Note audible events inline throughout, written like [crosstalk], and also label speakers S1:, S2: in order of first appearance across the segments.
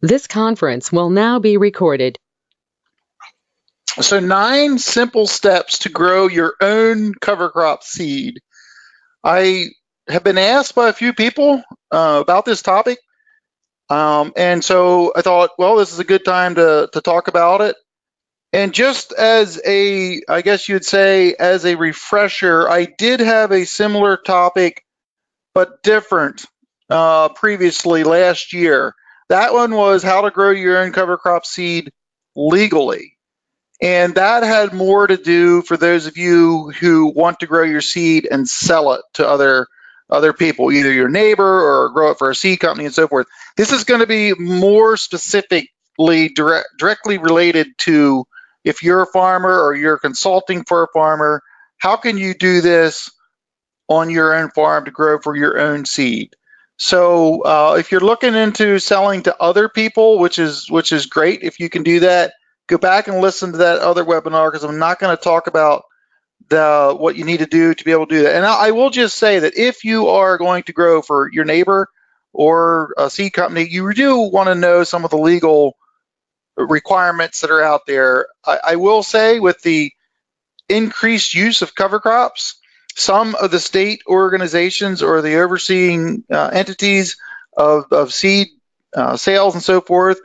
S1: This conference will now be recorded.
S2: So, nine simple steps to grow your own cover crop seed. I have been asked by a few people uh, about this topic. Um, and so I thought, well, this is a good time to, to talk about it. And just as a, I guess you'd say, as a refresher, I did have a similar topic, but different uh, previously last year. That one was how to grow your own cover crop seed legally. And that had more to do for those of you who want to grow your seed and sell it to other other people, either your neighbor or grow it for a seed company and so forth. This is going to be more specifically direct, directly related to if you're a farmer or you're consulting for a farmer, how can you do this on your own farm to grow for your own seed? So uh, if you're looking into selling to other people, which is which is great if you can do that, go back and listen to that other webinar because I'm not going to talk about the what you need to do to be able to do that. And I, I, will just say that if you are going to grow for your neighbor or a seed company, you do want to know some of the legal requirements that are out there. I, I will say with the increased use of cover crops, some of the state organizations or the overseeing uh, entities of, of seed uh, sales and so forth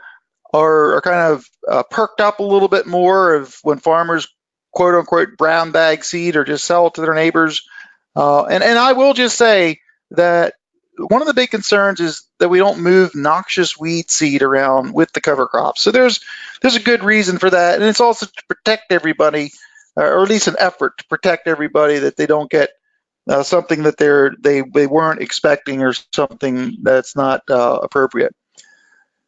S2: are, are kind of uh, perked up a little bit more of when farmers quote unquote brown bag seed or just sell it to their neighbors. Uh, and, and I will just say that one of the big concerns is that we don't move noxious weed seed around with the cover crops. So there's there's a good reason for that, and it's also to protect everybody, or at least an effort to protect everybody that they don't get uh, something that they're they they weren't expecting or something that's not uh, appropriate.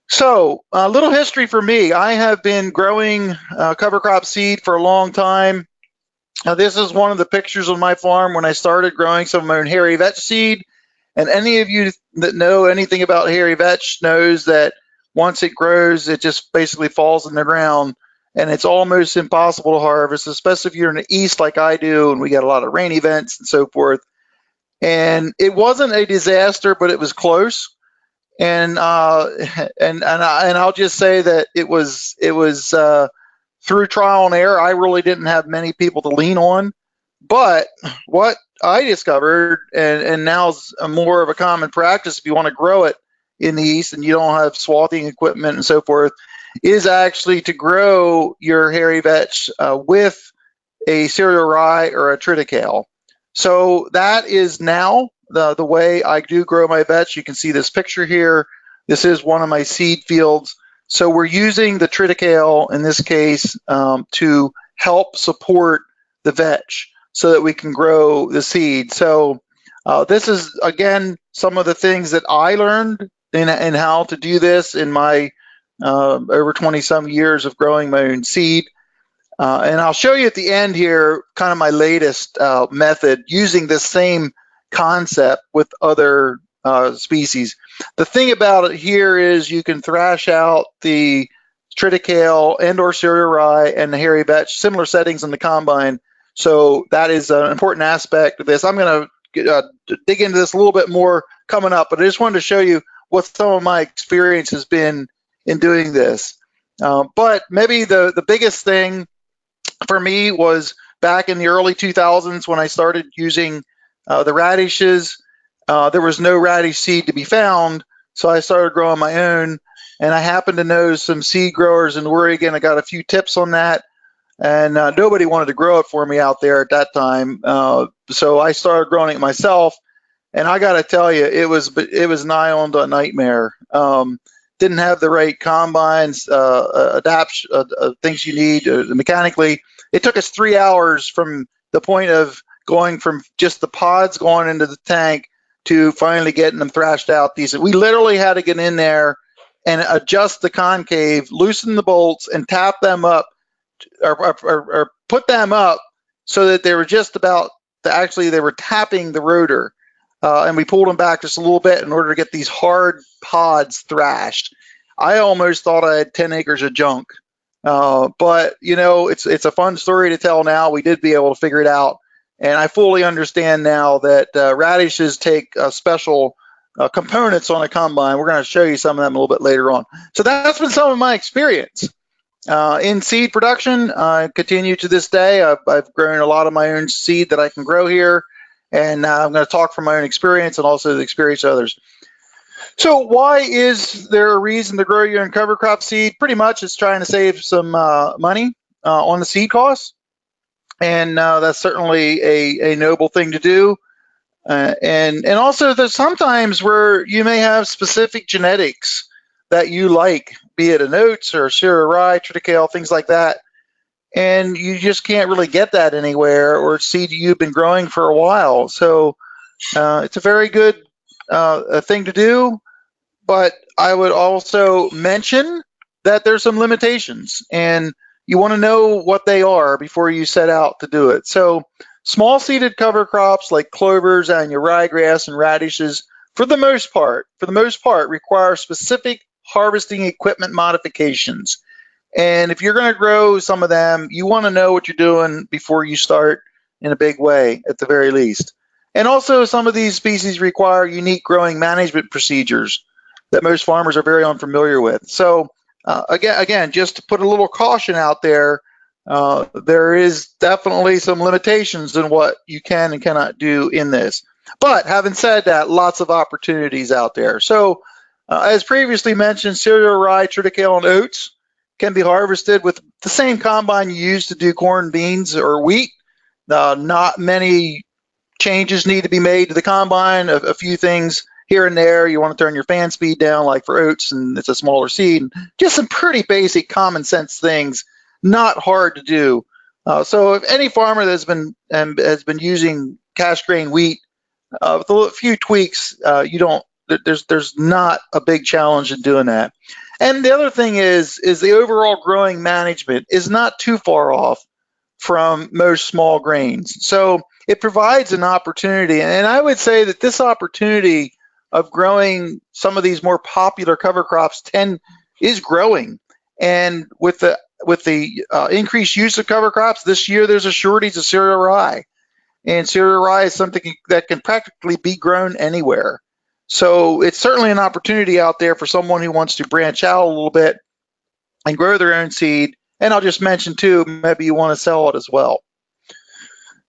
S2: So, a little history for me. I have been growing uh, cover crop seed for a long time. Now, this is one of the pictures on my farm when I started growing some of my own hairy vetch seed. And any of you that know anything about hairy vetch knows that once it grows, it just basically falls in the ground and it's almost impossible to harvest, especially if you're in the east like I do and we get a lot of rain events and so forth. And it wasn't a disaster, but it was close and uh, [laughs] and and I, and I'll just say that it was it was uh, through trial and error. I really didn't have many people to lean on, but what I discovered, and and now is more of a common practice if you want to grow it in the east and you don't have swathing equipment and so forth, is actually to grow your hairy vetch uh, with a cereal rye or a triticale. So that is now the, the way I do grow my vetch. You can see this picture here. This is one of my seed fields. So we're using the triticale in this case um, to help support the vetch so that we can grow the seed. So uh, this is, again, some of the things that I learned in, in how to do this in my uh, over 20 some years of growing my own seed. Uh, and I'll show you at the end here kind of my latest uh, method using this same concept with other uh, species. The thing about it here is you can thrash out the triticale and or cereal rye and the hairy vetch, similar settings in the combine. So that is an important aspect of this. I'm going to uh, dig into this a little bit more coming up, but I just wanted to show you what some of my experience has been in doing this. Uh, but maybe the, the biggest thing for me was back in the early 2000s when I started using uh, the radishes. Uh, there was no radish seed to be found, so I started growing my own. And I happened to know some seed growers in Oregon. I got a few tips on that, and uh, nobody wanted to grow it for me out there at that time. Uh, so I started growing it myself. And I got to tell you, it was it was nigh on to a nightmare. Um, didn't have the right combines, uh, uh adapt uh, things you need mechanically. It took us three hours from the point of going from just the pods going into the tank to finally getting them thrashed out decent. We literally had to get in there and adjust the concave, loosen the bolts, and tap them up or, or, or put them up so that they were just about to actually they were tapping the rotor. Uh, and we pulled them back just a little bit in order to get these hard pods thrashed. I almost thought I had 10 acres of junk. Uh, but you know, it's it's a fun story to tell now. We did be able to figure it out. And I fully understand now that uh, radishes take a special uh, components on a combine. We're going to show you some of them a little bit later on. So that's been some of my experience. Uh, in seed production, I continue to this day. I've, I've, grown a lot of my own seed that I can grow here, and uh, I'm going to talk from my own experience and also the experience of others. So, why is there a reason to grow your own cover crop seed? Pretty much, it's trying to save some uh, money uh, on the seed costs, and uh, that's certainly a, a noble thing to do. Uh, and and also, there's sometimes where you may have specific genetics that you like, be it an oats or cereal rye, triticale, things like that. And you just can't really get that anywhere or seed you've been growing for a while. So uh, it's a very good uh, thing to do. But I would also mention that there's some limitations and you want to know what they are before you set out to do it. So small seeded cover crops like clovers and your ryegrass and radishes, for the most part, for the most part, require specific harvesting equipment modifications. And if you're going to grow some of them, you want to know what you're doing before you start in a big way, at the very least. And also, some of these species require unique growing management procedures that most farmers are very unfamiliar with. So, uh, again, again, just to put a little caution out there, uh, there is definitely some limitations in what you can and cannot do in this. But having said that, lots of opportunities out there. So, uh, as previously mentioned, cereal rye, triticale, and oats can be harvested with the same combine you use to do corn, beans, or wheat. Uh, not many changes need to be made to the combine. A, a, few things here and there. You want to turn your fan speed down, like for oats, and it's a smaller seed. Just some pretty basic common sense things, not hard to do. Uh, so, if any farmer that's been um, has been using cash grain wheat uh, with a few tweaks, uh, you don't there's there's not a big challenge in doing that. And the other thing is is the overall growing management is not too far off from most small grains. So it provides an opportunity, and I would say that this opportunity of growing some of these more popular cover crops tend is growing, and with the with the uh, increased use of cover crops this year, there's a shortage of cereal rye, and cereal rye is something that can practically be grown anywhere. So it's certainly an opportunity out there for someone who wants to branch out a little bit and grow their own seed. And I'll just mention too, maybe you want to sell it as well.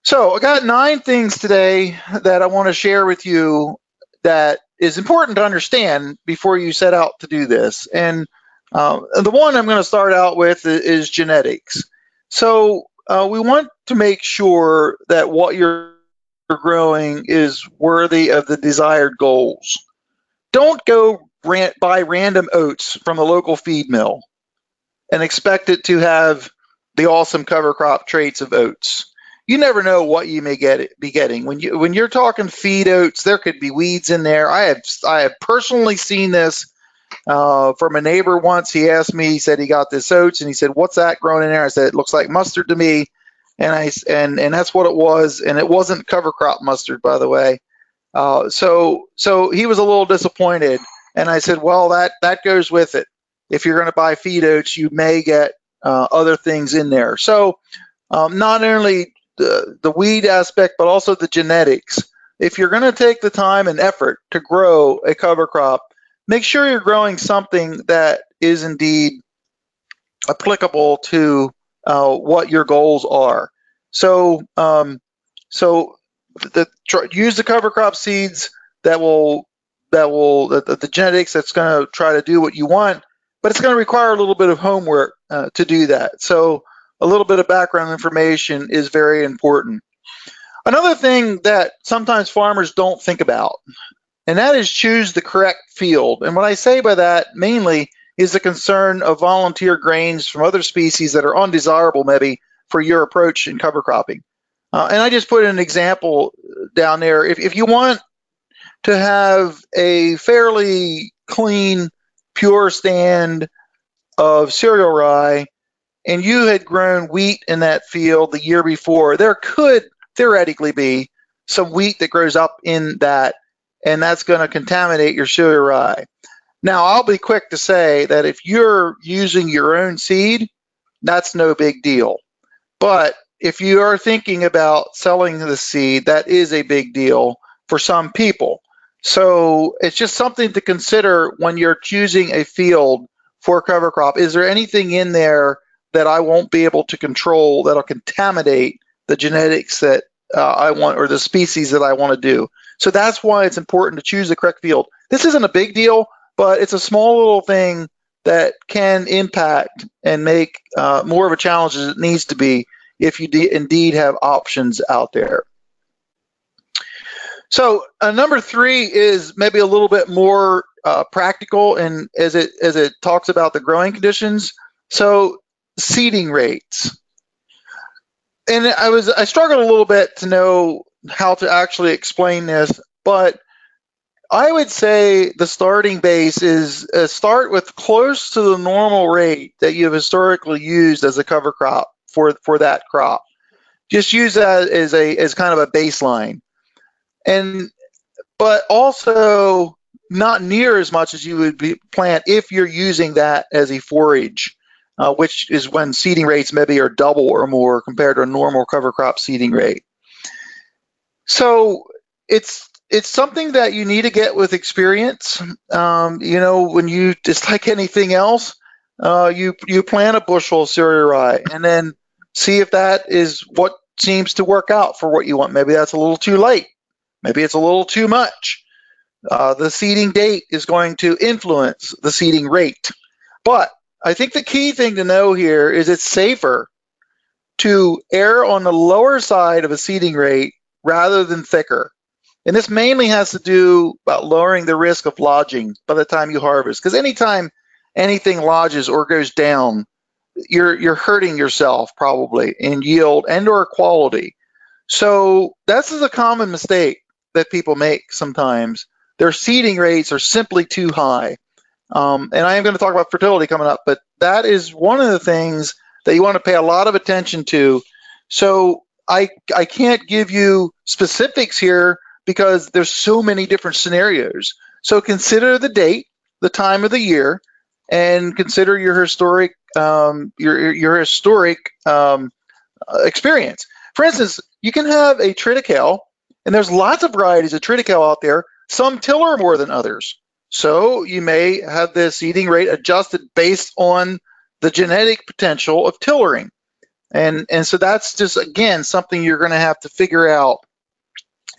S2: So I got nine things today that I want to share with you that is important to understand before you set out to do this. And uh, the one I'm going to start out with is genetics. So uh, we want to make sure that what you're growing is worthy of the desired goals. Don't go buy random oats from the local feed mill and expect it to have the awesome cover crop traits of oats. You never know what you may get be getting when you when you're talking feed oats. There could be weeds in there. I have I have personally seen this uh, from a neighbor once. He asked me. He said he got this oats, and he said, "What's that growing in there?" I said, "It looks like mustard to me." And I and and that's what it was, and it wasn't cover crop mustard, by the way. Uh, so so he was a little disappointed, and I said, well, that that goes with it. If you're going to buy feed oats, you may get uh, other things in there. So um, not only the the weed aspect, but also the genetics. If you're going to take the time and effort to grow a cover crop, make sure you're growing something that is indeed applicable to uh, what your goals are. So, um, so the, use the cover crop seeds that will that will the, the genetics that's going to try to do what you want, but it's going to require a little bit of homework uh, to do that. So, a little bit of background information is very important. Another thing that sometimes farmers don't think about, and that is choose the correct field. And what I say by that mainly is the concern of volunteer grains from other species that are undesirable maybe for your approach in cover cropping. Uh, and I just put an example down there. If, if you want to have a fairly clean, pure stand of cereal rye, and you had grown wheat in that field the year before, there could theoretically be some wheat that grows up in that, and that's going to contaminate your cereal rye. Now, I'll be quick to say that if you're using your own seed, that's no big deal. But if you are thinking about selling the seed, that is a big deal for some people. So it's just something to consider when you're choosing a field for cover crop. Is there anything in there that I won't be able to control that'll contaminate the genetics that uh, I want or the species that I want to do? So that's why it's important to choose the correct field. This isn't a big deal, but it's a small little thing that can impact and make uh, more of a challenge as it needs to be if you indeed have options out there. So uh, number three is maybe a little bit more uh, practical, and as it as it talks about the growing conditions. So seeding rates, and I was I struggled a little bit to know how to actually explain this, but I would say the starting base is uh, start with close to the normal rate that you have historically used as a cover crop for for that crop. Just use that as a as kind of a baseline, and but also not near as much as you would be, plant if you're using that as a forage, uh, which is when seeding rates maybe are double or more compared to a normal cover crop seeding rate. So it's it's something that you need to get with experience. Um, you know, when you just like anything else, uh, you you plant a bushel of cereal rye and then see if that is what seems to work out for what you want. Maybe that's a little too late. Maybe it's a little too much. Uh, the seeding date is going to influence the seeding rate. But I think the key thing to know here is it's safer to err on the lower side of a seeding rate rather than thicker. And this mainly has to do about lowering the risk of lodging by the time you harvest. Because anytime anything lodges or goes down, you're you're hurting yourself probably in yield and or quality. So this is a common mistake that people make sometimes. Their seeding rates are simply too high. Um, and I am going to talk about fertility coming up, but that is one of the things that you want to pay a lot of attention to. So I I can't give you specifics here because there's so many different scenarios. So consider the date, the time of the year, and consider your historic um, your your historic um, experience. For instance, you can have a triticale and there's lots of varieties of triticale out there. Some tiller more than others. So you may have the seeding rate adjusted based on the genetic potential of tillering. And, and so that's just, again, something you're going to have to figure out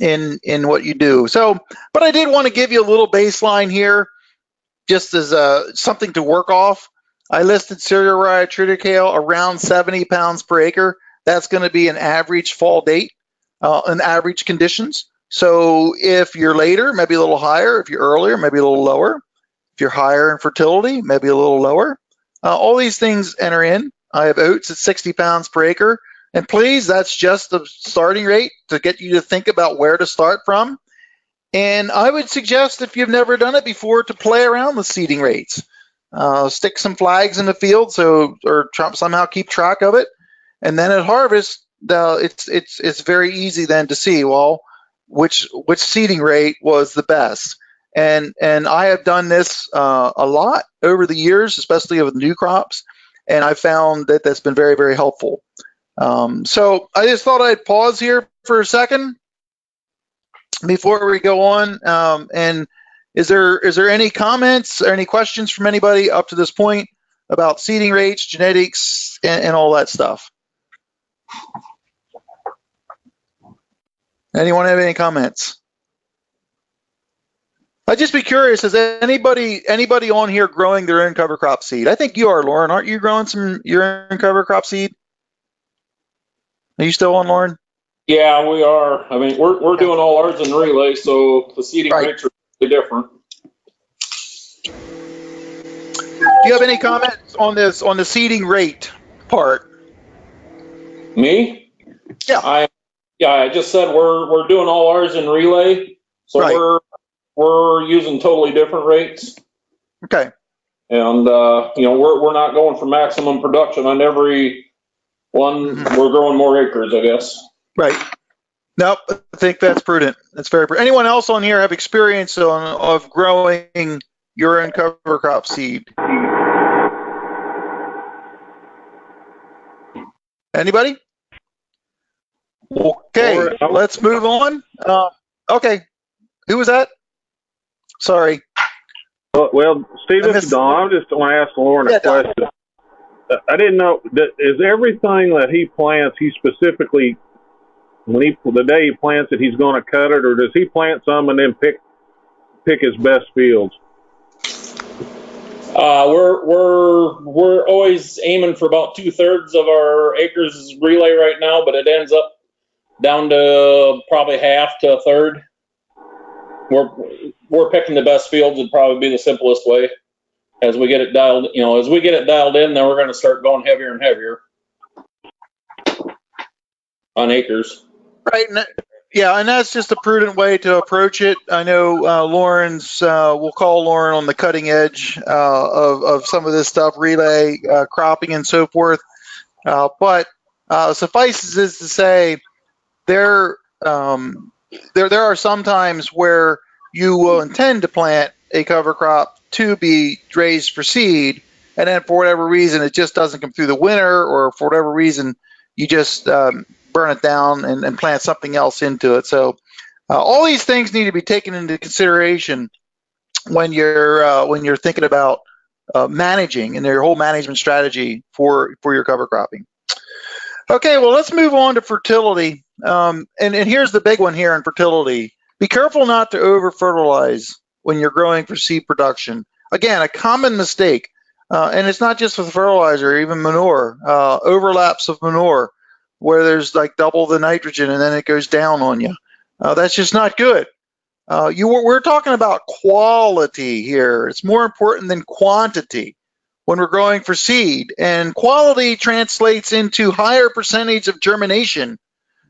S2: in, in what you do. So, but I did want to give you a little baseline here just as a, something to work off. I listed cereal rye triticale around 70 pounds per acre. That's going to be an average fall date uh, in average conditions. So if you're later, maybe a little higher. If you're earlier, maybe a little lower. If you're higher in fertility, maybe a little lower. Uh, all these things enter in. I have oats at 60 pounds per acre. And please, that's just the starting rate to get you to think about where to start from. And I would suggest, if you've never done it before, to play around with seeding rates. Uh, stick some flags in the field so, or somehow keep track of it. And then at harvest, the, it's it's it's very easy then to see well which which seeding rate was the best. And and I have done this uh, a lot over the years, especially with new crops, and I found that that's been very very helpful. Um, so I just thought I'd pause here for a second before we go on. Um, and is there is there any comments or any questions from anybody up to this point about seeding rates, genetics, and, and all that stuff? Anyone have any comments? I'd just be curious, is anybody anybody on here growing their own cover crop seed? I think you are, Lauren. Aren't you growing some your own cover crop seed? Are you still on, Lauren?
S3: Yeah, we are. I mean, we're, we're doing all ours in relay, so the seeding right. rates are really different.
S2: Do you have any comments on this on the seeding rate part?
S3: Me?
S2: Yeah.
S3: I yeah, I just said we're we're doing all ours in relay, so right. we're we're using totally different rates.
S2: Okay.
S3: And uh, you know we're we're not going for maximum production on every one. Mm-hmm. We're growing more acres, I guess.
S2: Right. Nope, I think that's prudent. That's very prudent. Anyone else on here have experience on of growing your own cover crop seed? Anybody? Okay, let's move on. Uh, okay, who was that? Sorry.
S4: Well, well Steve, this is Don. I just want to ask Lauren
S2: Yeah,
S4: a
S2: Don.
S4: question. Uh, I didn't know that is everything that he plants. He specifically when he the day he plants it, he's going to cut it, or does he plant some and then pick pick his best fields?
S3: Uh, we're we're we're always aiming for about two thirds of our acres relay right now, but it ends up down to probably half to a third. We're we're picking the best fields would probably be the simplest way. As we get it dialed, you know, as we get it dialed in, then we're going to start going heavier and heavier on acres.
S2: Right. Yeah, and that's just a prudent way to approach it. I know uh, Lauren's. Uh, we'll call Lauren on the cutting edge uh, of of some of this stuff, relay, uh, cropping, and so forth. Uh, but uh, suffices is to say, there um, there there are some times where you will intend to plant a cover crop to be raised for seed, and then for whatever reason it just doesn't come through the winter, or for whatever reason you just um, burn it down and, and plant something else into it. So uh, all these things need to be taken into consideration when you're uh, when you're thinking about uh, managing and your whole management strategy for for your cover cropping. Okay, well let's move on to fertility. Um, and, and here's the big one here in fertility. Be careful not to over fertilize when you're growing for seed production. Again, a common mistake, uh, and it's not just with fertilizer, even manure, uh, overlaps of manure where there's like double the nitrogen and then it goes down on you. Uh, that's just not good. Uh, you were, talking about quality here. It's more important than quantity when we're growing for seed, and quality translates into higher percentage of germination.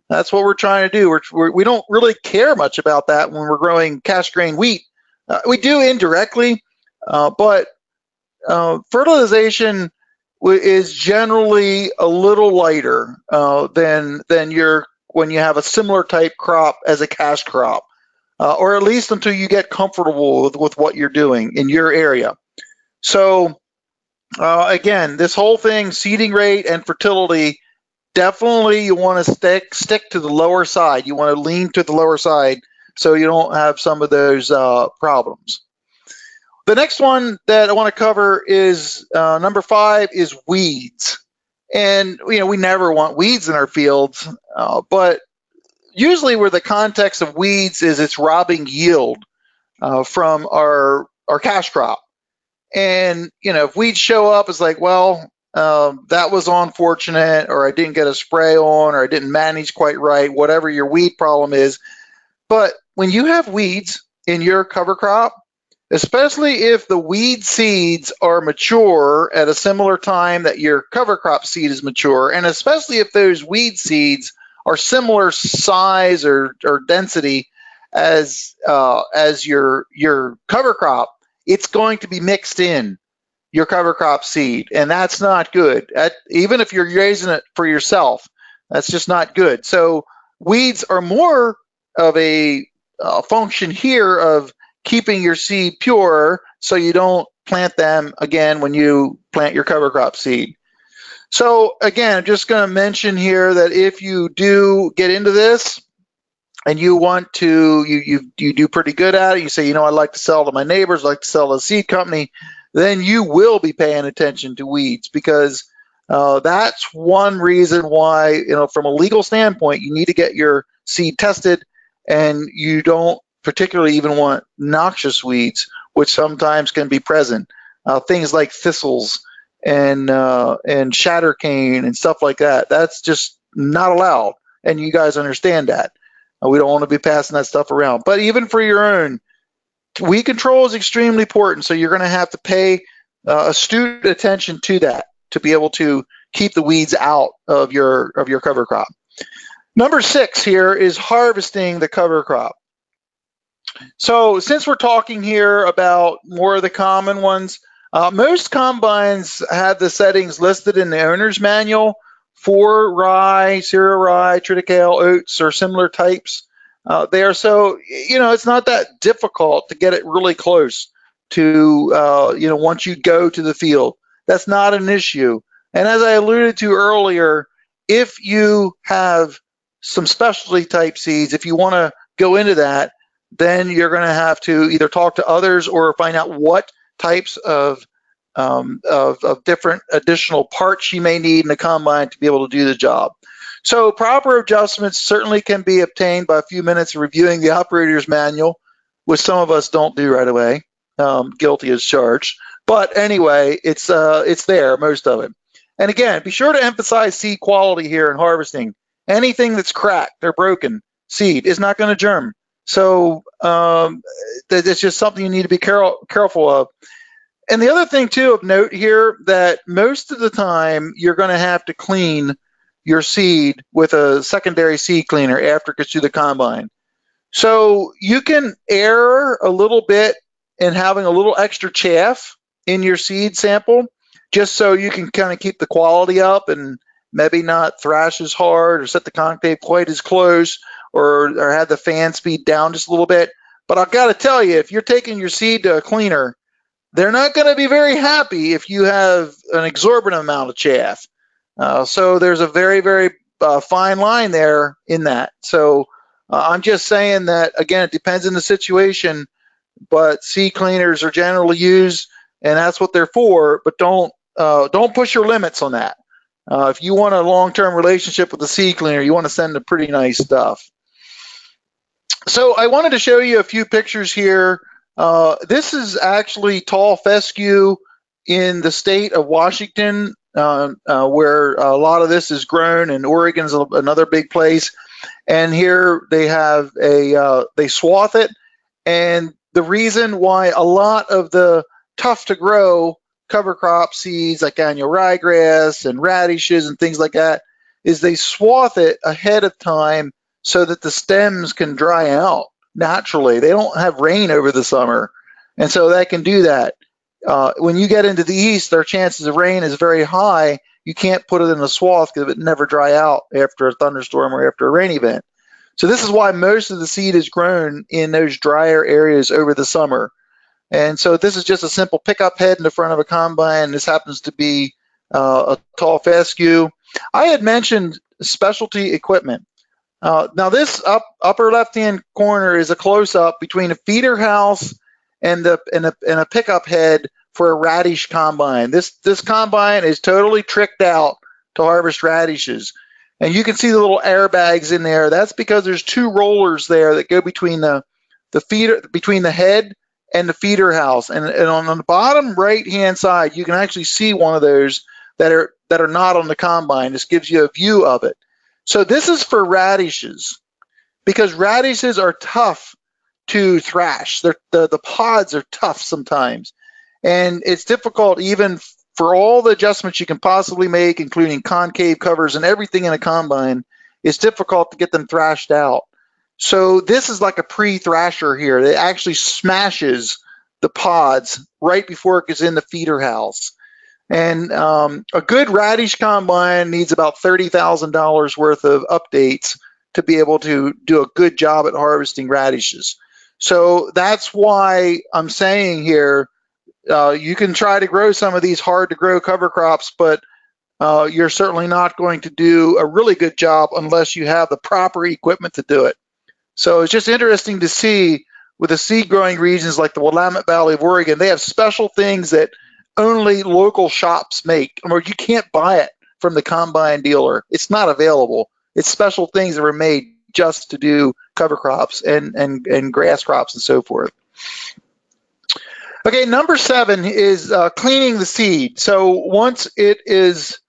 S2: That's what we're trying to do. We're, we don't really care much about that when we're growing cash grain wheat. Uh, we do indirectly, uh, but uh, fertilization is generally a little lighter uh, than than your when you have a similar type crop as a cash crop, uh, or at least until you get comfortable with, with what you're doing in your area. So uh, again, this whole thing, seeding rate and fertility, definitely you want to stick stick to the lower side. You want to lean to the lower side so you don't have some of those uh, problems. The next one that I want to cover is uh, number five is weeds. And you know we never want weeds in our fields, uh, but usually where the context of weeds is it's robbing yield uh, from our our cash crop. And you know if weeds show up, it's like well um, that was unfortunate, or I didn't get a spray on, or I didn't manage quite right, whatever your weed problem is. But when you have weeds in your cover crop, especially if the weed seeds are mature at a similar time that your cover crop seed is mature, and especially if those weed seeds are similar size or, or density as uh, as your your cover crop, it's going to be mixed in your cover crop seed, and that's not good. That, even if you're raising it for yourself, that's just not good. So weeds are more of a uh, function here of keeping your seed pure so you don't plant them again when you plant your cover crop seed. So again, I'm just going to mention here that if you do get into this and you want to, you, you, you do pretty good at it, you say, you know, I'd like to sell to my neighbors, I'd like to sell to a seed company, then you will be paying attention to weeds because uh, that's one reason why, you know, from a legal standpoint, you need to get your seed tested and you don't particularly even want noxious weeds, which sometimes can be present. Uh, things like thistles and uh, and shattercane and stuff like that. That's just not allowed, and you guys understand that. Uh, we don't want to be passing that stuff around. But even for your own, weed control is extremely important. So you're going to have to pay uh, astute attention to that to be able to keep the weeds out of your of your cover crop. Number six here is harvesting the cover crop. So since we're talking here about more of the common ones, uh, most combines have the settings listed in the owner's manual for rye, cereal rye, triticale, oats, or similar types. Uh, they are so, you know, it's not that difficult to get it really close to, uh, you know, once you go to the field. That's not an issue. And as I alluded to earlier, if you have some specialty type seeds, if you want to go into that, then you're going to have to either talk to others or find out what types of, um, of, of different additional parts you may need in the combine to be able to do the job. So proper adjustments certainly can be obtained by a few minutes of reviewing the operator's manual, which some of us don't do right away. Um, guilty as charged. But anyway, it's uh, it's there, most of it. And again, be sure to emphasize seed quality here in harvesting. Anything that's cracked or broken seed is not going to germ. So um, it's just something you need to be careful careful of. And the other thing too of note here that most of the time you're going to have to clean your seed with a secondary seed cleaner after it gets through the combine. So you can err a little bit in having a little extra chaff in your seed sample just so you can kind of keep the quality up and maybe not thrash as hard or set the concave quite as close or, or have the fan speed down just a little bit. But I've got to tell you, if you're taking your seed to a cleaner, they're not going to be very happy if you have an exorbitant amount of chaff. Uh, so there's a very, very uh, fine line there in that. So uh, I'm just saying that, again, it depends on the situation, but seed cleaners are generally used, and that's what they're for, but don't uh, don't push your limits on that. Uh, if you want a long-term relationship with the seed cleaner, you want to send them pretty nice stuff. So I wanted to show you a few pictures here. Uh, this is actually tall fescue in the state of Washington, uh, uh, where a lot of this is grown, and Oregon's another big place. And here they have a uh, they swath it, and the reason why a lot of the tough to grow cover crop seeds like annual ryegrass and radishes and things like that is they swath it ahead of time so that the stems can dry out naturally. They don't have rain over the summer, and so that can do that. Uh, when you get into the east, their chances of rain is very high. You can't put it in a swath because it never dry out after a thunderstorm or after a rain event. So this is why most of the seed is grown in those drier areas over the summer. And so this is just a simple pickup head in the front of a combine. This happens to be uh, a tall fescue. I had mentioned specialty equipment. Uh, now this up, upper left-hand corner is a close-up between a feeder house and, the, and, a, and a pickup head for a radish combine. This, this combine is totally tricked out to harvest radishes. And you can see the little airbags in there. That's because there's two rollers there that go between the, the feeder, between the head and the feeder house. And, and on, the bottom right hand side, you can actually see one of those that are that are not on the combine. This gives you a view of it. So this is for radishes because radishes are tough to thrash. They're, the, the pods are tough sometimes. And it's difficult even for all the adjustments you can possibly make, including concave covers and everything in a combine, it's difficult to get them thrashed out. So this is like a pre-thrasher here. It actually smashes the pods right before it gets in the feeder house. And um, a good radish combine needs about $30,000 worth of updates to be able to do a good job at harvesting radishes. So that's why I'm saying here, uh, you can try to grow some of these hard to grow cover crops, but uh, you're certainly not going to do a really good job unless you have the proper equipment to do it. So it's just interesting to see with the seed growing regions like the Willamette Valley of Oregon, they have special things that only local shops make, or you can't buy it from the combine dealer. It's not available. It's special things that were made just to do cover crops and, and, and grass crops and so forth. Okay, number seven is uh, cleaning the seed. So once it is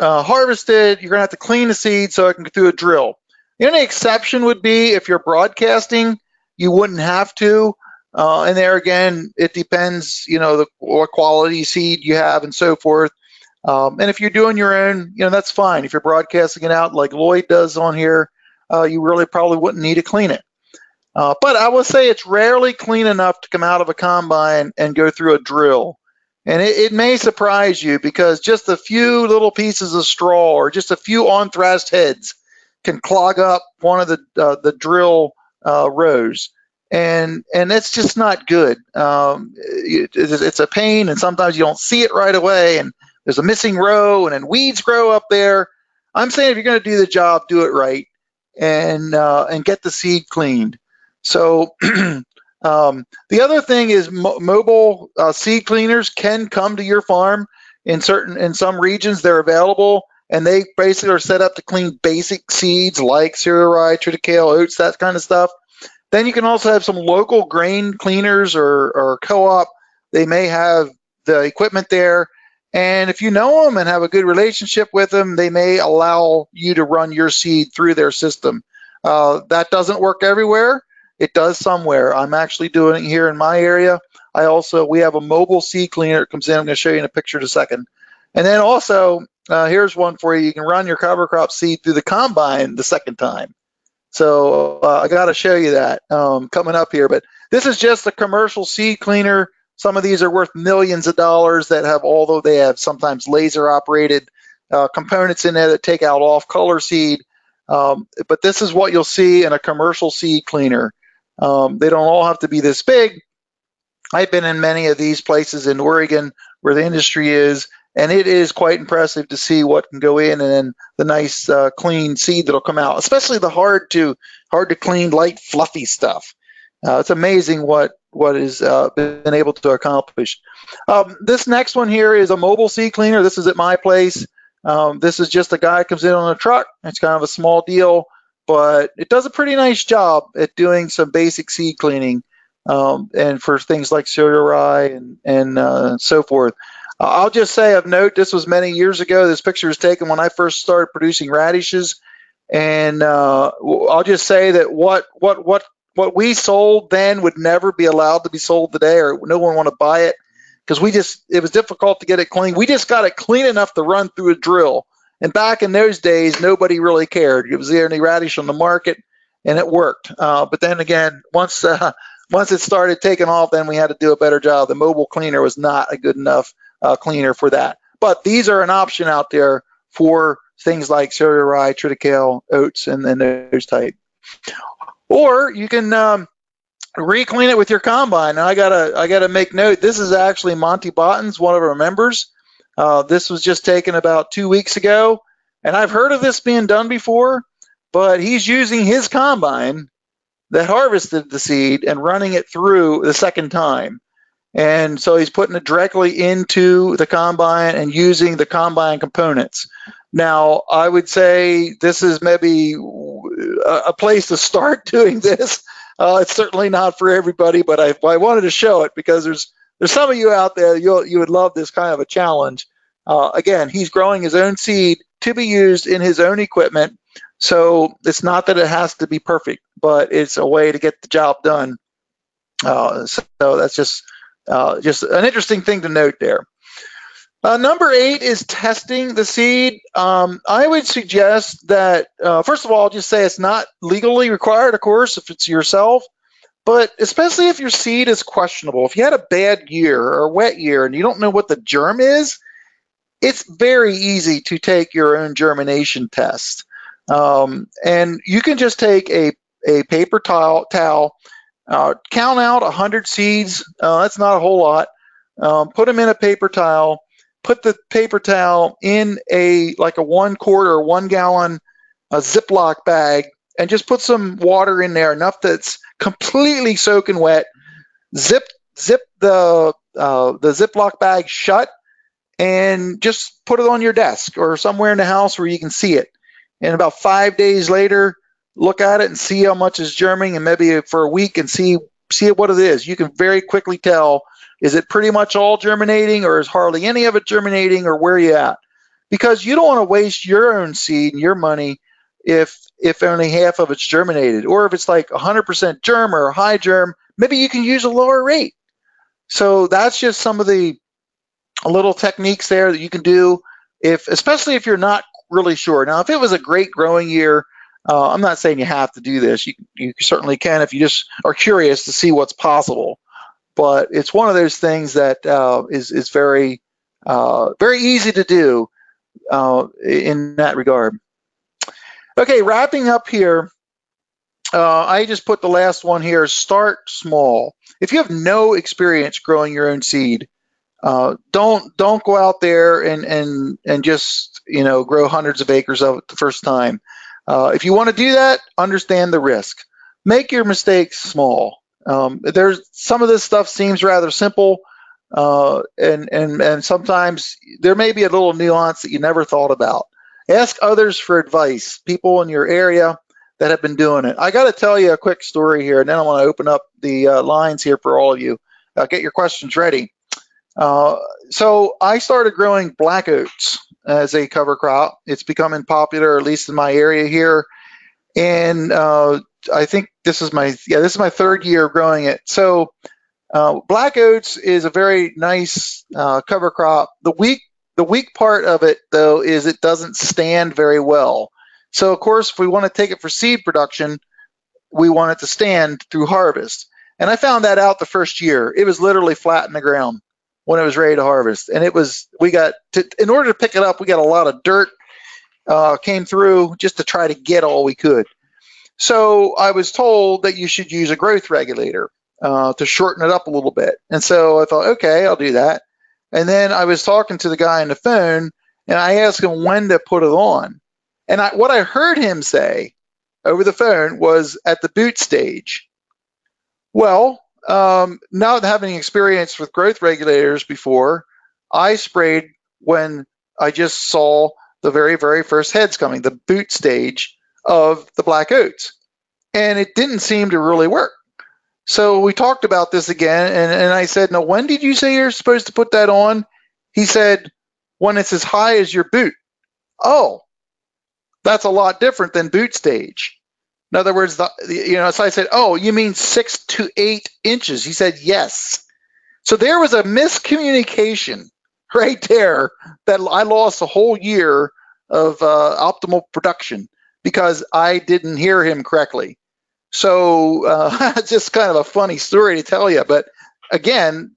S2: uh, harvested, you're going to have to clean the seed so it can go through a drill. The only exception would be if you're broadcasting, you wouldn't have to. Uh, and there again, it depends, you know, the what quality seed you have and so forth. Um, and if you're doing your own, you know, that's fine. If you're broadcasting it out like Lloyd does on here, uh, you really probably wouldn't need to clean it. Uh, but I will say it's rarely clean enough to come out of a combine and go through a drill. And it, it may surprise you because just a few little pieces of straw or just a few on thrashed heads can clog up one of the uh, the drill uh, rows, and and it's just not good. Um, it, it's a pain, and sometimes you don't see it right away, and there's a missing row, and then weeds grow up there. I'm saying if you're going to do the job, do it right, and uh, and get the seed cleaned. So [clears throat] um, the other thing is mo- mobile uh, seed cleaners can come to your farm in certain in some regions. They're available and they basically are set up to clean basic seeds like cereal rye, triticale, oats, that kind of stuff. Then you can also have some local grain cleaners or, or co-op. They may have the equipment there. And if you know them and have a good relationship with them, they may allow you to run your seed through their system. Uh, that doesn't work everywhere. It does somewhere. I'm actually doing it here in my area. I also, we have a mobile seed cleaner. It comes in. I'm going to show you in a picture in a second. And then also, uh, here's one for you. You can run your cover crop seed through the combine the second time. So uh, I got to show you that um, coming up here. But this is just a commercial seed cleaner. Some of these are worth millions of dollars that have, although they have sometimes laser operated uh, components in there that take out off color seed. Um, but this is what you'll see in a commercial seed cleaner. Um, they don't all have to be this big. I've been in many of these places in Oregon where the industry is, and it is quite impressive to see what can go in and then the nice uh, clean seed that'll come out, especially the hard to hard to clean, light, fluffy stuff. Uh, it's amazing what what has uh, been able to accomplish. Um, this next one here is a mobile seed cleaner. This is at my place. Um, this is just a guy comes in on a truck. It's kind of a small deal, but it does a pretty nice job at doing some basic seed cleaning um, and for things like cereal rye and and uh, so forth. I'll just say of note, this was many years ago. This picture was taken when I first started producing radishes, and uh, I'll just say that what what what what we sold then would never be allowed to be sold today, or no one want to buy it because we just it was difficult to get it clean. We just got it clean enough to run through a drill. And back in those days, nobody really cared. It was the only radish on the market, and it worked. Uh, but then again, once uh, [laughs] once it started taking off, then we had to do a better job. The mobile cleaner was not a good enough uh, cleaner for that. But these are an option out there for things like cereal rye, triticale, oats, and, and those type. Or you can um, re-clean it with your combine. Now I gotta I gotta make note. This is actually Monty Bottens, one of our members. Uh, this was just taken about two weeks ago, and I've heard of this being done before, but he's using his combine that harvested the seed and running it through the second time. And so he's putting it directly into the combine and using the combine components. Now, I would say this is maybe a place to start [laughs] doing this. Uh, it's certainly not for everybody, but I, I, wanted to show it because there's there's some of you out there you you would love this kind of a challenge. Uh, again, he's growing his own seed to be used in his own equipment, so it's not that it has to be perfect, but it's a way to get the job done. Uh, so that's just uh, just an interesting thing to note there. Uh, number eight is testing the seed. Um, I would suggest that, uh, first of all, I'll just say it's not legally required, of course, if it's yourself, but especially if your seed is questionable. If you had a bad year or a wet year and you don't know what the germ is, it's very easy to take your own germination test. Um, and you can just take a, a paper towel, towel uh, count out 100 seeds. Uh, that's not a whole lot. Um, put them in a paper towel. Put the paper towel in a like a one quart or one gallon a Ziploc bag, and just put some water in there, enough that's completely soaking wet. Zip zip the uh, the Ziploc bag shut, and just put it on your desk or somewhere in the house where you can see it. And about five days later, look at it and see how much is germing and maybe for a week and see see what it is. You can very quickly tell is it pretty much all germinating or is hardly any of it germinating or where you at? Because you don't want to waste your own seed and your money if if only half of it's germinated or if it's like 100% germ or high germ, maybe you can use a lower rate. So that's just some of the little techniques there that you can do if especially if you're not really sure. Now, if it was a great growing year, uh, I'm not saying you have to do this. You, you certainly can if you just are curious to see what's possible. But it's one of those things that uh, is is very uh, very easy to do uh, in that regard. Okay, wrapping up here. Uh, I just put the last one here. Start small. If you have no experience growing your own seed, uh, don't don't go out there and and and just you know grow hundreds of acres of it the first time. Uh, if you want to do that, understand the risk. make your mistakes small. Um, there's some of this stuff seems rather simple, uh, and and and sometimes there may be a little nuance that you never thought about. Ask others for advice, people in your area that have been doing it. I got to tell you a quick story here, and then I want to open up the uh, lines here for all of you. Uh, get your questions ready. Uh, so I started growing black oats as a cover crop. It's becoming popular, at least in my area here. And uh, I think this is my yeah this is my third year growing it. So uh, black oats is a very nice uh, cover crop. The weak the weak part of it though is it doesn't stand very well. So of course, if we want to take it for seed production, we want it to stand through harvest. And I found that out the first year. It was literally flat in the ground when it was ready to harvest. And it was, we got, to, in order to pick it up, we got a lot of dirt uh, came through just to try to get all we could. So I was told that you should use a growth regulator uh, to shorten it up a little bit. And so I thought, okay, I'll do that. And then I was talking to the guy on the phone and I asked him when to put it on. And I, what I heard him say over the phone was at the boot stage. Well, um, not having experience with growth regulators before, I sprayed when I just saw the very, very first heads coming, the boot stage of the black oats. And it didn't seem to really work. So we talked about this again, and, and I said, Now, when did you say you're supposed to put that on? He said, When it's as high as your boot. Oh, that's a lot different than boot stage. In other words, the, you know, so I said, "Oh, you mean six to eight inches?" He said, "Yes." So there was a miscommunication [laughs] right there that I lost a whole year of uh, optimal production because I didn't hear him correctly. So uh, [laughs] it's just kind of a funny story to tell you, but again,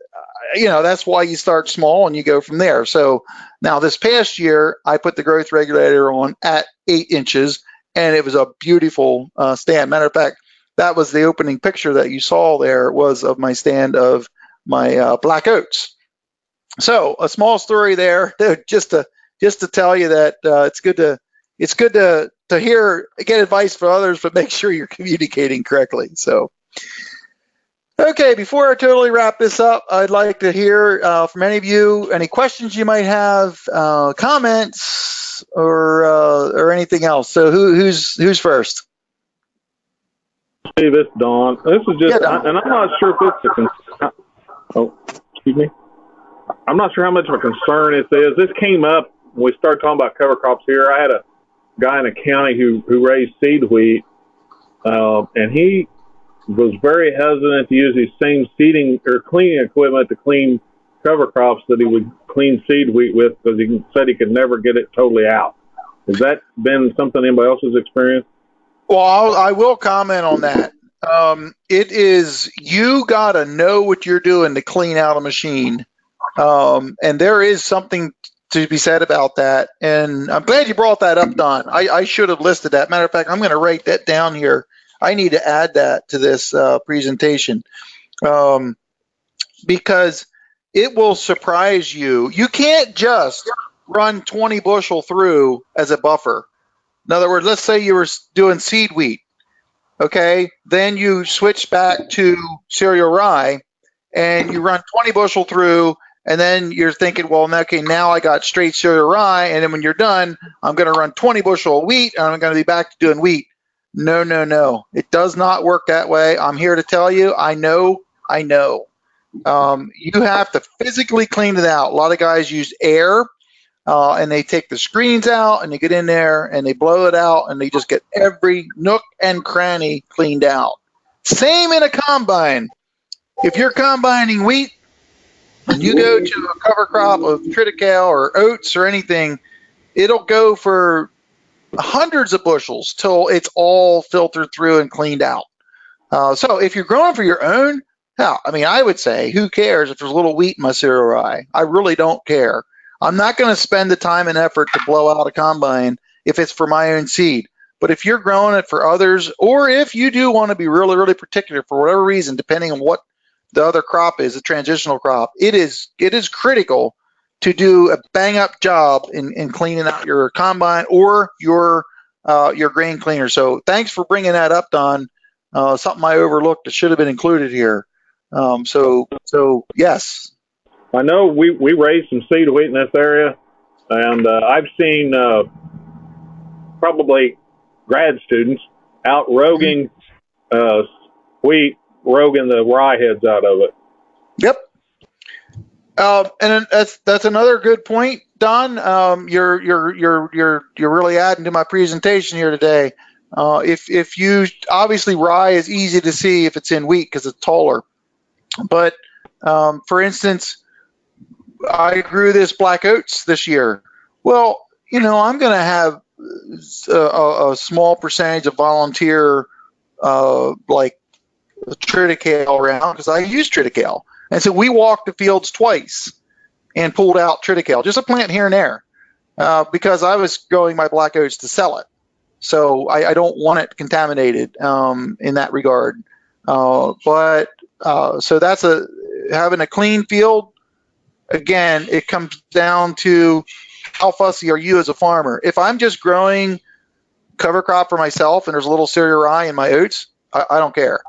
S2: you know, that's why you start small and you go from there. So now this past year, I put the growth regulator on at eight inches and it was a beautiful uh, stand. Matter of fact, that was the opening picture that you saw there was of my stand of my uh, black oats. So a small story there, [laughs] just to just to tell you that uh, it's good to it's good to to hear get advice from others, but make sure you're [laughs] communicating correctly. So. Okay, before I totally wrap this up, I'd like to hear uh, from any of you any questions you might have, uh, comments, or uh, or anything else. So who, who's who's first?
S4: Steve, it's Don. This is just, yeah, and I'm not sure if it's a. Con- oh, excuse me. I'm not sure how much of a concern this is. This came up when we started talking about cover crops here. I had a guy in a county who who raised seed wheat, uh, and he was very hesitant to use his same seeding or cleaning equipment to clean cover crops that he would clean seed wheat with because he said he could never get it totally out. Has that been something anybody else has experienced?
S2: Well, I'll, I will comment on that. Um, it is you got to know what you're doing to clean out a machine, um, and there is something to be said about that. And I'm glad you brought that up, Don. I, I should have listed that. Matter of fact, I'm going to write that down here. I need to add that to this uh, presentation um, because it will surprise you. You can't just run 20 bushel through as a buffer. In other words, let's say you were doing seed wheat, okay? Then you switch back to cereal rye and you run 20 bushel through, and then you're thinking, well, okay, now I got straight cereal rye, and then when you're done, I'm going to run 20 bushel of wheat, and I'm going to be back to doing wheat. No, no, no. It does not work that way. I'm here to tell you, I know, I know. Um, you have to physically clean it out. A lot of guys use air uh, and they take the screens out and they get in there and they blow it out and they just get every nook and cranny cleaned out. Same in a combine. If you're combining wheat and you go to a cover crop of triticale or oats or anything, it'll go for hundreds of bushels till it's all filtered through and cleaned out. Uh, so if you're growing for your own, now, I mean, I would say, who cares if there's a little wheat in my cereal rye? I really don't care. I'm not going to spend the time and effort to blow out a combine if it's for my own seed. But if you're growing it for others, or if you do want to be really, really particular for whatever reason, depending on what the other crop is, a transitional crop, it is it is critical to do a bang up job in, in cleaning out your combine or your uh, your grain cleaner. So thanks for bringing that up, Don. Uh, something I overlooked that should have been included here. Um, so, so yes.
S4: I know we, we raised some seed wheat in this area, and uh, I've seen uh, probably grad students out roguing uh, wheat, roguing the rye heads out of it.
S2: Yep. Uh, and that's that's another good point, Don. Um, you're you're you're you're you're really adding to my presentation here today. Uh, if if you obviously rye is easy to see if it's in wheat because it's taller, but um, for instance, I grew this black oats this year. Well, you know, I'm going to have a, a, small percentage of volunteer uh, like triticale around because I use triticale. And so we walked the fields twice and pulled out triticale, just a plant here and there, uh, because I was growing my black oats to sell it. So I, I don't want it contaminated um, in that regard. Uh, but uh, so that's a having a clean field. Again, it comes down to how fussy are you as a farmer? If I'm just growing cover crop for myself and there's a little cereal rye in my oats, I, I don't care.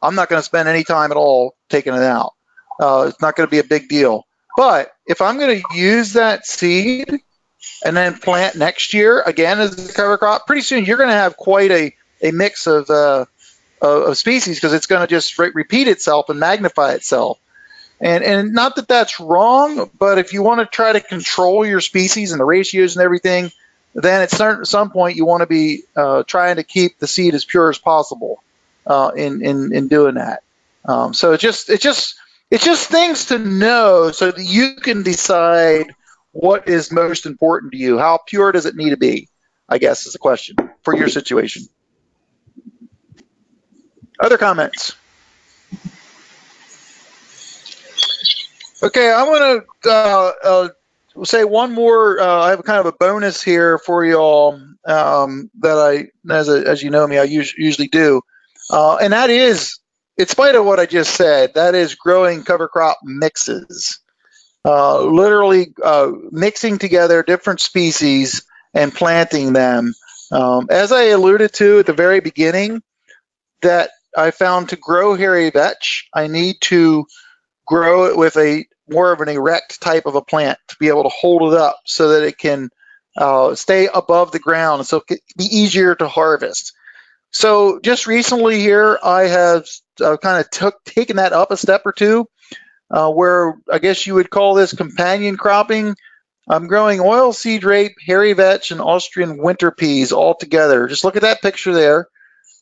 S2: I'm not going to spend any time at all taking it out. Uh, it's not going to be a big deal. But if I'm going to use that seed and then plant next year again as a cover crop, pretty soon you're going to have quite a, a mix of, uh, of species because it's going to just re- repeat itself and magnify itself. And, and not that that's wrong, but if you want to try to control your species and the ratios and everything, then at some point you want to be uh, trying to keep the seed as pure as possible uh, in, in, in doing that. Um, so it just it just it's just things to know so that you can decide what is most important to you. How pure does it need to be? I guess is the question for your situation. Other comments? Okay, I'm going to uh, uh, say one more. Uh, I have kind of a bonus here for you all um, that I, as, a, as you know me, I us- usually do. Uh, and that is in spite of what I just said, that is growing cover crop mixes. Uh, literally uh, mixing together different species and planting them. Um, as I alluded to at the very beginning, that I found to grow hairy vetch, I need to grow it with a more of an erect type of a plant to be able to hold it up so that it can uh, stay above the ground so it can be easier to harvest. So just recently here, I have uh, kind of took taken that up a step or two, uh, where I guess you would call this companion cropping. I'm growing oilseed rape, hairy vetch, and Austrian winter peas all together. Just look at that picture there.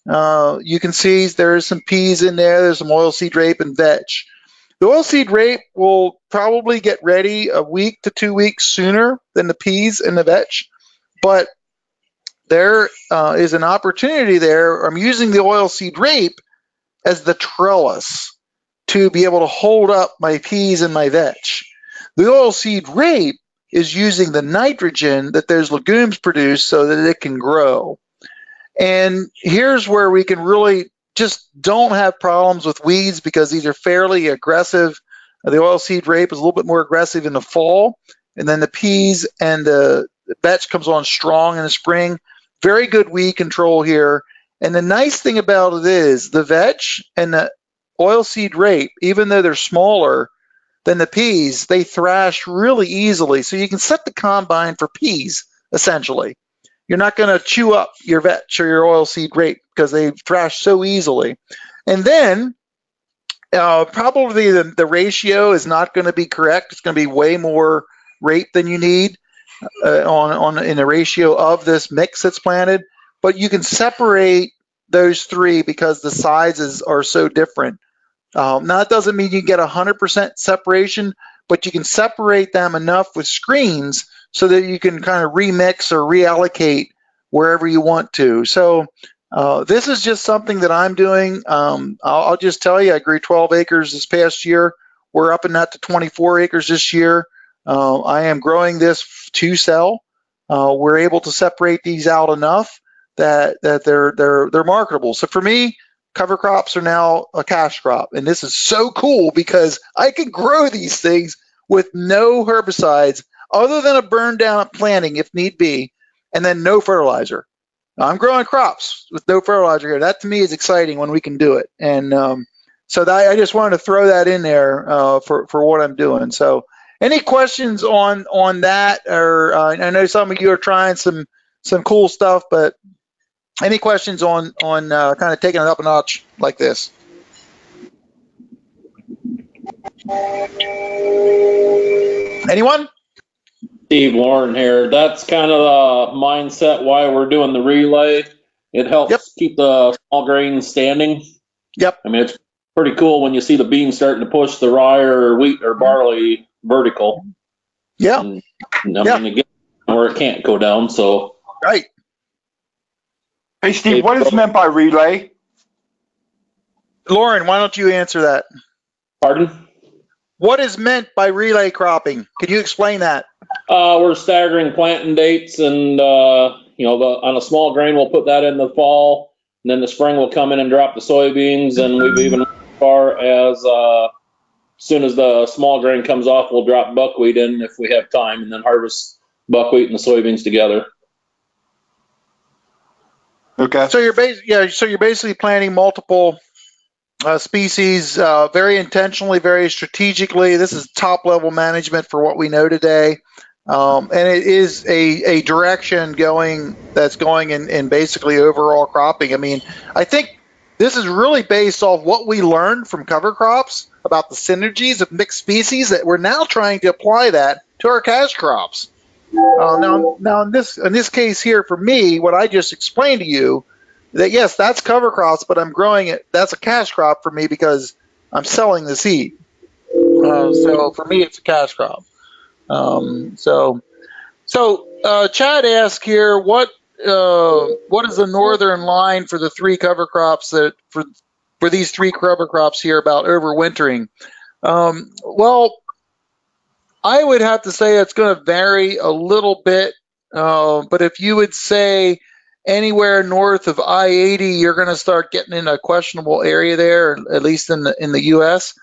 S2: Uh, you can see there's some peas in there. There's some oilseed rape and vetch. The oilseed rape will probably get ready a week to two weeks sooner than the peas and the vetch, but there uh, is an opportunity there. I'm using the oilseed rape as the trellis to be able to hold up my peas and my vetch. The oilseed rape is using the nitrogen that those legumes produce so that it can grow. And here's where we can really just don't have problems with weeds because these are fairly aggressive. Uh, the oilseed rape is a little bit more aggressive in the fall, and then the peas and the vetch comes on strong in the spring. Very good weed control here. And the nice thing about it is the vetch and the oilseed rape, even though they're smaller than the peas, they thrash really easily. So you can set the combine for peas, essentially. You're not going to chew up your vetch or your oilseed rape because they thrash so easily. And then uh, probably the, the ratio is not going to be correct. It's going to be way more rape than you need uh, on, on in the ratio of this mix that's planted, but you can separate those three because the sizes are so different. Um, now, that doesn't mean you get 100% separation, but you can separate them enough with screens so that you can kind of remix or reallocate wherever you want to. So uh, this is just something that I'm doing. Um, I'll, I'll, just tell you, I grew 12 acres this past year. We're up in that to 24 acres this year. Uh, I am growing this to sell. Uh, we're able to separate these out enough that that they're they're they're marketable. So for me, cover crops are now a cash crop, and this is so cool because I can grow these things with no herbicides other than a burn down planting if need be, and then no fertilizer. I'm growing crops with no fertilizer here. That to me is exciting when we can do it. And um, so that, I just wanted to throw that in there uh, for for what I'm doing. So, any questions on on that? Or uh, I know some of you are trying some some cool stuff, but any questions on on uh, kind of taking it up a notch like this? Anyone?
S3: Steve Lauren here. That's kind of the mindset why we're doing the relay. It helps
S2: Yep.
S3: keep the small grain standing.
S2: Yep.
S3: I mean, it's pretty cool when you see the beans starting to push the rye or wheat or barley vertical.
S2: Yeah,
S3: And, I
S2: Yeah.
S3: mean, again, where it can't go down. So
S2: right.
S5: Hey, Steve, what is meant by relay?
S2: Lauren, why don't you answer that?
S3: Pardon?
S2: What is meant by relay cropping? Could you explain that?
S3: Uh, we're staggering planting dates, and uh, you know, the, on a small grain, we'll put that in the fall, and then the spring we'll come in and drop the soybeans, and we've even as far as uh, soon as the small grain comes off, we'll drop buckwheat in if we have time, and then harvest buckwheat and the soybeans together.
S5: Okay.
S2: So you're bas- yeah, so you're basically planting multiple uh, species uh, very intentionally, very strategically. This is top level management for what we know today. Um, and it is a, a direction going that's going in, in basically overall cropping. I mean, I think this is really based off what we learned from cover crops about the synergies of mixed species that we're now trying to apply that to our cash crops. Uh, now, now in this in this case here, for me, what I just explained to you, that yes, that's cover crops, but I'm growing it. That's a cash crop for me because I'm selling the seed. Uh, so for me, it's a cash crop. Um, so, so uh, Chad asked here, what uh, what is the northern line for the three cover crops that for for these three cover crops here about overwintering? Um, well, I would have to say it's going to vary a little bit, uh, but if you would say anywhere north of I-80, you're going to start getting in a questionable area there, at least in the in the U.S.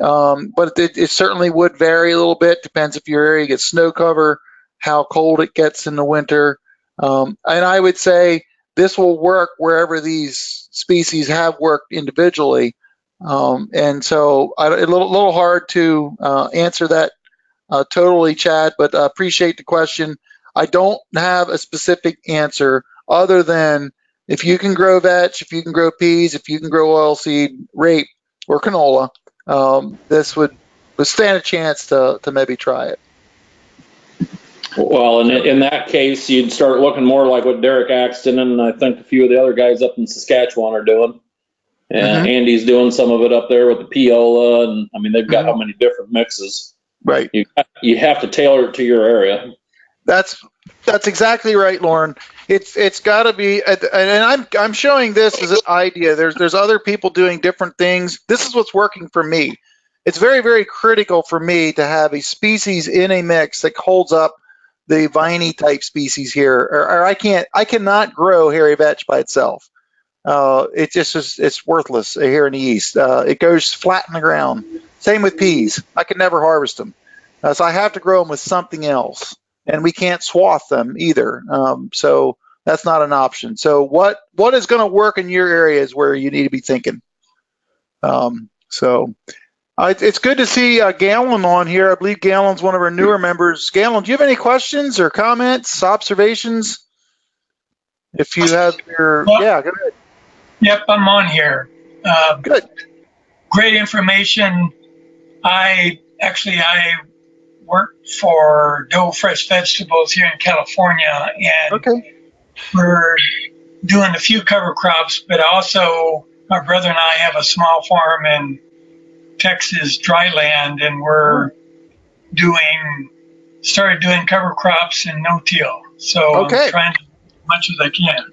S2: Um, but it, it certainly would vary a little bit. Depends if your area gets snow cover, how cold it gets in the winter. Um, and I would say this will work wherever these species have worked individually. Um, and so I, a little, little hard to uh, answer that uh, totally, Chad, but uh, appreciate the question. I don't have a specific answer other than if you can grow vetch, if you can grow peas, if you can grow oilseed, rape, or canola, um, this would, would stand a chance to, to maybe try it.
S3: Well, in, in that case, you'd start looking more like what Derek Axten and I think a few of the other guys up in Saskatchewan are doing. And
S2: Mhm.
S3: Andy's doing some of it up there with the peaola, and I mean they've got how many different mixes.
S2: Right.
S3: You you have to tailor it to your area.
S2: That's that's exactly right, Lauren. It's it's got to be, and I'm I'm showing this as an idea. There's there's other people doing different things. This is what's working for me. It's very very critical for me to have a species in a mix that holds up the viney type species here, or, or I can't I cannot grow hairy vetch by itself. Uh, it just is it's worthless here in the east. Uh, it goes flat in the ground. Same with peas. I could never harvest them, uh, so I have to grow them with something else and we can't swath them either. Um, so that's not an option. So what what is going to work in your area is where you need to be thinking. Um, so uh, it's good to see uh, Galen on here. I believe Galen's one of our newer members. Galen, do you have any questions or comments, observations? If you have your
S6: Well-
S2: yeah, go ahead.
S6: Yep, I'm on here. Uh,
S2: Good.
S6: Great information. I actually I work for Dole Fresh Vegetables here in California, and
S2: Okay.
S6: we're doing a few cover crops, but also my brother and I have a small farm in Texas dryland, and we're hmm. doing started doing cover crops and no-till. So
S2: Okay.
S6: I'm trying to as much as I can.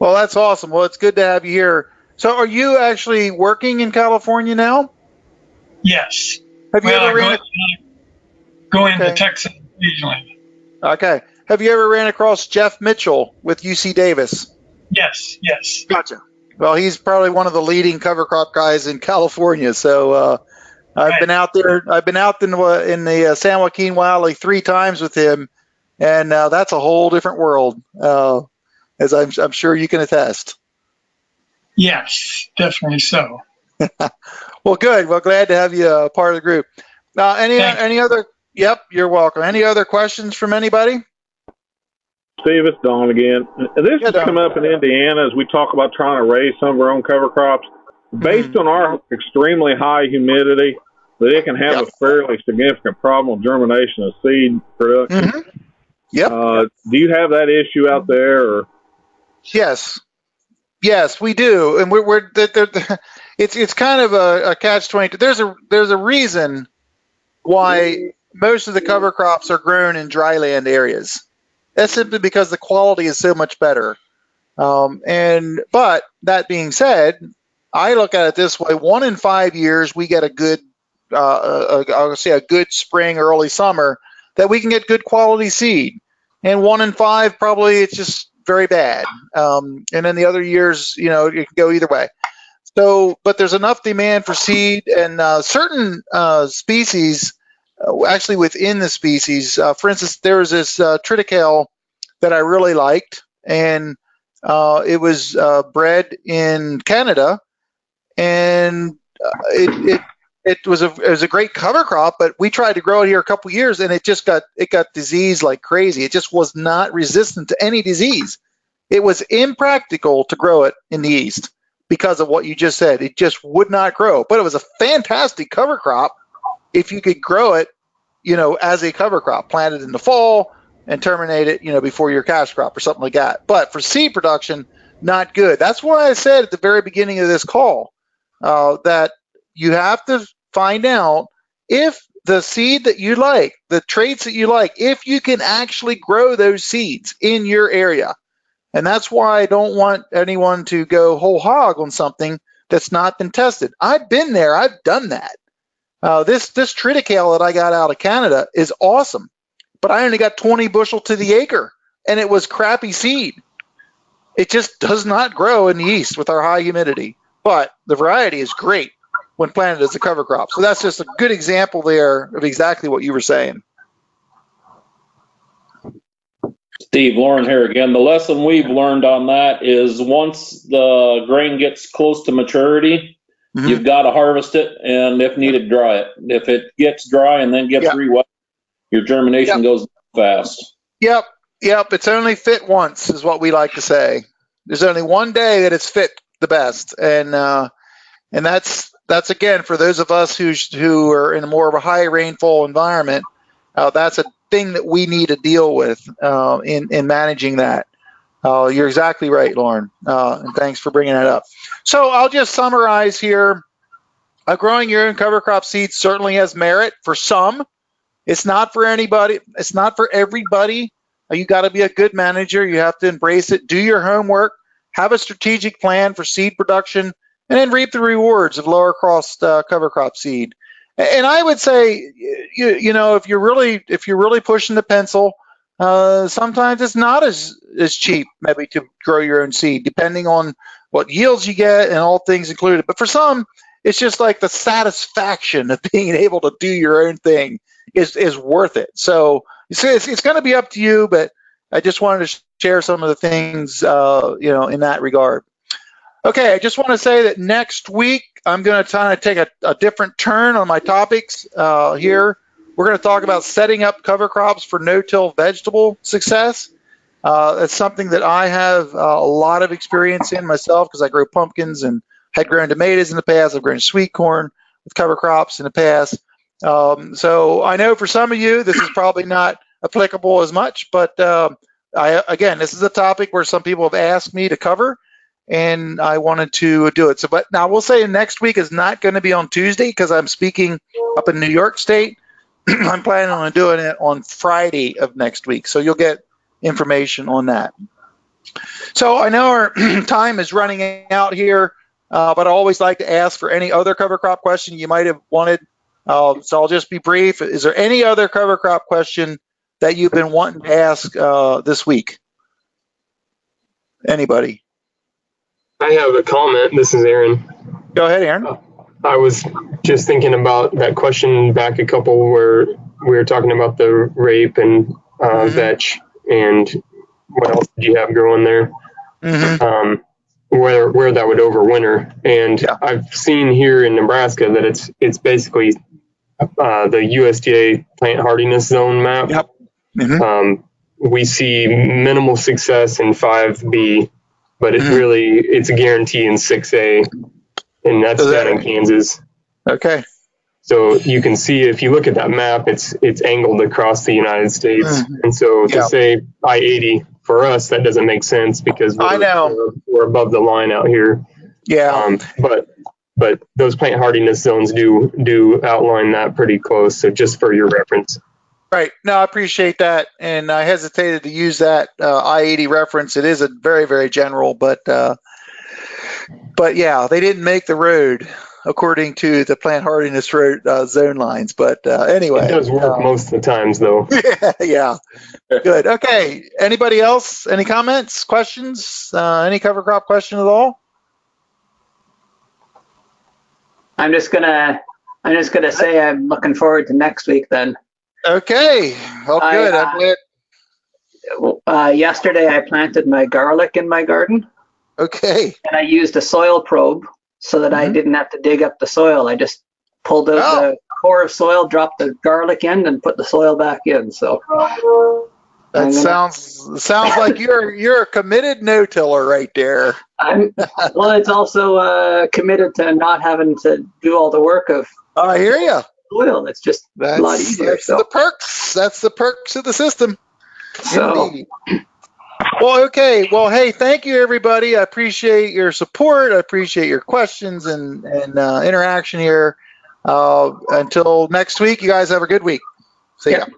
S2: Well, that's awesome. Well, it's good to have you here. So, are you actually working in California now?
S6: Yes.
S2: Have you
S6: well,
S2: ever
S6: I
S2: ran?
S6: go, go into
S2: Okay.
S6: Texas occasionally.
S2: Okay. Have you ever ran across Jeff Mitchell with UC Davis?
S6: Yes, yes.
S2: Gotcha. Well, he's probably one of the leading cover crop guys in California. So uh, I've
S6: Right.
S2: been out there. I've been out in the, in the uh, San Joaquin Valley three times with him, and uh, that's a whole different world. Uh, as I'm, I'm sure you can attest.
S6: Yes, definitely so. [laughs]
S2: Well, good. Well, glad to have you uh, part of the group. Uh, any
S6: Thanks.
S2: any other? Yep, you're welcome. Any other questions from anybody?
S4: Steve, it's Don again. This
S2: Yeah,
S4: has
S2: Don.
S4: come up in Indiana as we talk about trying to raise some of our own cover crops. Based
S2: Mm-hmm.
S4: on our extremely high humidity, that it can have
S2: Yep.
S4: a fairly significant problem with germination of seed production.
S2: Mhm. Yep.
S4: Uh, do you have that issue out there? Or
S2: Yes, yes, we do, and we're, we're that there- [laughs] it's it's kind of a, a catch twenty two. There's a there's a reason why most of the cover crops are grown in dryland areas. That's simply because the quality is so much better. Um, and but that being said, I look at it this way: one in five years, we get a good, uh, a, I'll say a good spring, early summer, that we can get good quality seed. And one in five, probably it's just very bad. Um, and then the other years, you know, it can go either way. So, but there's enough demand for seed, and uh, certain uh, species, uh, actually within the species, uh, for instance, there was this uh, triticale that I really liked, and uh, it was bred in Canada, and it, it it was a it was a great cover crop, but we tried to grow it here a couple years, and it just got it got diseased like crazy. It just was not resistant to any disease. It was impractical to grow it in the east because of what you just said. It just would not grow. But it was a fantastic cover crop if you could grow it, you know, as a cover crop, planted in the fall and terminate it, you know, before your cash crop or something like that. But for seed production, not good. That's why I said at the very beginning of this call uh, that you have to find out if the seed that you like, the traits that you like, if you can actually grow those seeds in your area. And that's why I don't want anyone to go whole hog on something that's not been tested. I've been there. I've done that. Uh, this this triticale that I got out of Canada is awesome, but I only got 20 bushel to the acre, and it was crappy seed. It just does not grow in the east with our high humidity. But the variety is great when planted as a cover crop. So that's just a good example there of exactly what you were saying.
S3: Steve, Lauren here again. The lesson we've learned on that is once the grain gets close to maturity,
S2: Mhm.
S3: you've got to harvest it and if needed, dry it. If it gets dry and then gets
S2: Yeah.
S3: re-wet, your germination goes fast.
S2: Yep, yep. It's only fit once, is what we like to say. There's only one day that it's fit the best, and uh, and that's that's again for those of us who who are in a more of a high rainfall environment. Uh, that's a thing that we need to deal with uh, in in managing that. Uh, you're exactly right, Lauren, uh, and thanks for bringing that up. So I'll just summarize here. Uh, growing your own cover crop seeds certainly has merit for some. It's not for anybody. It's not for everybody. Uh, You got to be a good manager. You have to embrace it. Do your homework. Have a strategic plan for seed production, and then reap the rewards of lower cost uh, cover crop seed. And I would say, you, you know, if you're really if you're really pushing the pencil, uh, sometimes it's not as as cheap maybe to grow your own seed, depending on what yields you get and all things included. But for some, it's just like the satisfaction of [laughs] being able to do your own thing is is worth it. So it's it's, it's going to be up to you, but I just wanted to share some of the things uh, you know in that regard. Okay, I just want to say that next week I'm going to kind of take a, a different turn on my topics uh, here. We're going to talk about setting up cover crops for no-till vegetable success. Uh, something that I have uh, a lot of experience in myself because I grow pumpkins and had grown tomatoes in the past. I've grown sweet corn with cover crops in the past. Um, so I know for some of you this is probably not applicable as much, but um I again this is a topic where some people have asked me to cover, and I wanted to do it. So, but now we'll say next week is not going to be on Tuesday because I'm speaking up in New York State. [clears throat] I'm planning on doing it on Friday of next week, so you'll get information on that. So I know our [clears throat] time is running out here, uh, but I always like to ask for any other cover crop question you might have wanted. Uh, so I'll just be brief. Is there any other cover crop question that you've been wanting to ask uh, this week? Anybody?
S7: I have a comment. This is Aaron.
S2: Go ahead, Aaron.
S7: I was just thinking about that question back a couple where we were talking about the rape and uh,
S2: Mhm.
S7: vetch and what else did you have growing there?
S2: Mhm.
S7: um, where where that would overwinter. And
S2: Yeah.
S7: I've seen here in Nebraska that it's it's basically uh, the USDA plant hardiness zone map.
S2: Yep. Mhm.
S7: Um, we see minimal success in 5B, but it's
S2: Mhm.
S7: really it's a guarantee in 6A, and that's
S2: So that-
S7: down in Kansas.
S2: Okay.
S7: So you can see if you look at that map, it's it's angled across the United States,
S2: Mhm.
S7: and so to
S2: Yeah.
S7: say I-80 for us that doesn't make sense because we're,
S2: I know.
S7: we're, we're above the line out here.
S2: Yeah.
S7: Um, but but those plant hardiness zones do do outline that pretty close. So just for your reference.
S2: Right. No, I appreciate that, and I hesitated to use that uh, I-80 reference. It is a very, very general, but uh, but yeah, they didn't make the road according to the plant hardiness road uh, zone lines. But uh, anyway,
S7: It does work
S2: uh,
S7: most of the times though.
S2: yeah. [laughs] yeah. Good. Okay. Anybody else? Any comments, questions? Uh, any cover crop question at all?
S8: I'm just gonna, I'm just gonna say I'm looking forward to next week then.
S2: Okay. Oh,
S8: I,
S2: good.
S8: uh,
S2: I'm glad.
S8: Uh, yesterday I planted my garlic in my garden
S2: Okay.
S8: and I used a soil probe so that I
S2: Mhm.
S8: didn't have to dig up the soil. I just pulled out
S2: Oh.
S8: the core of soil, dropped the garlic in and put the soil back in. So
S2: That
S8: gonna-
S2: sounds sounds like you're you're a committed no-tiller right there.
S8: I'm, well, it's also uh, committed to not having to do all the work of Oh, [laughs]
S2: I hear you.
S8: Soil. It's just
S2: That's,
S8: a lot easier.
S2: that's
S8: So,
S2: the perks. That's the perks of the system.
S8: so
S2: Indeed. Well, okay. Well, hey, thank you, everybody. I appreciate your support. I appreciate your questions and and uh, interaction here. Uh, until next week, you guys have a good week. See ya.
S8: Yep.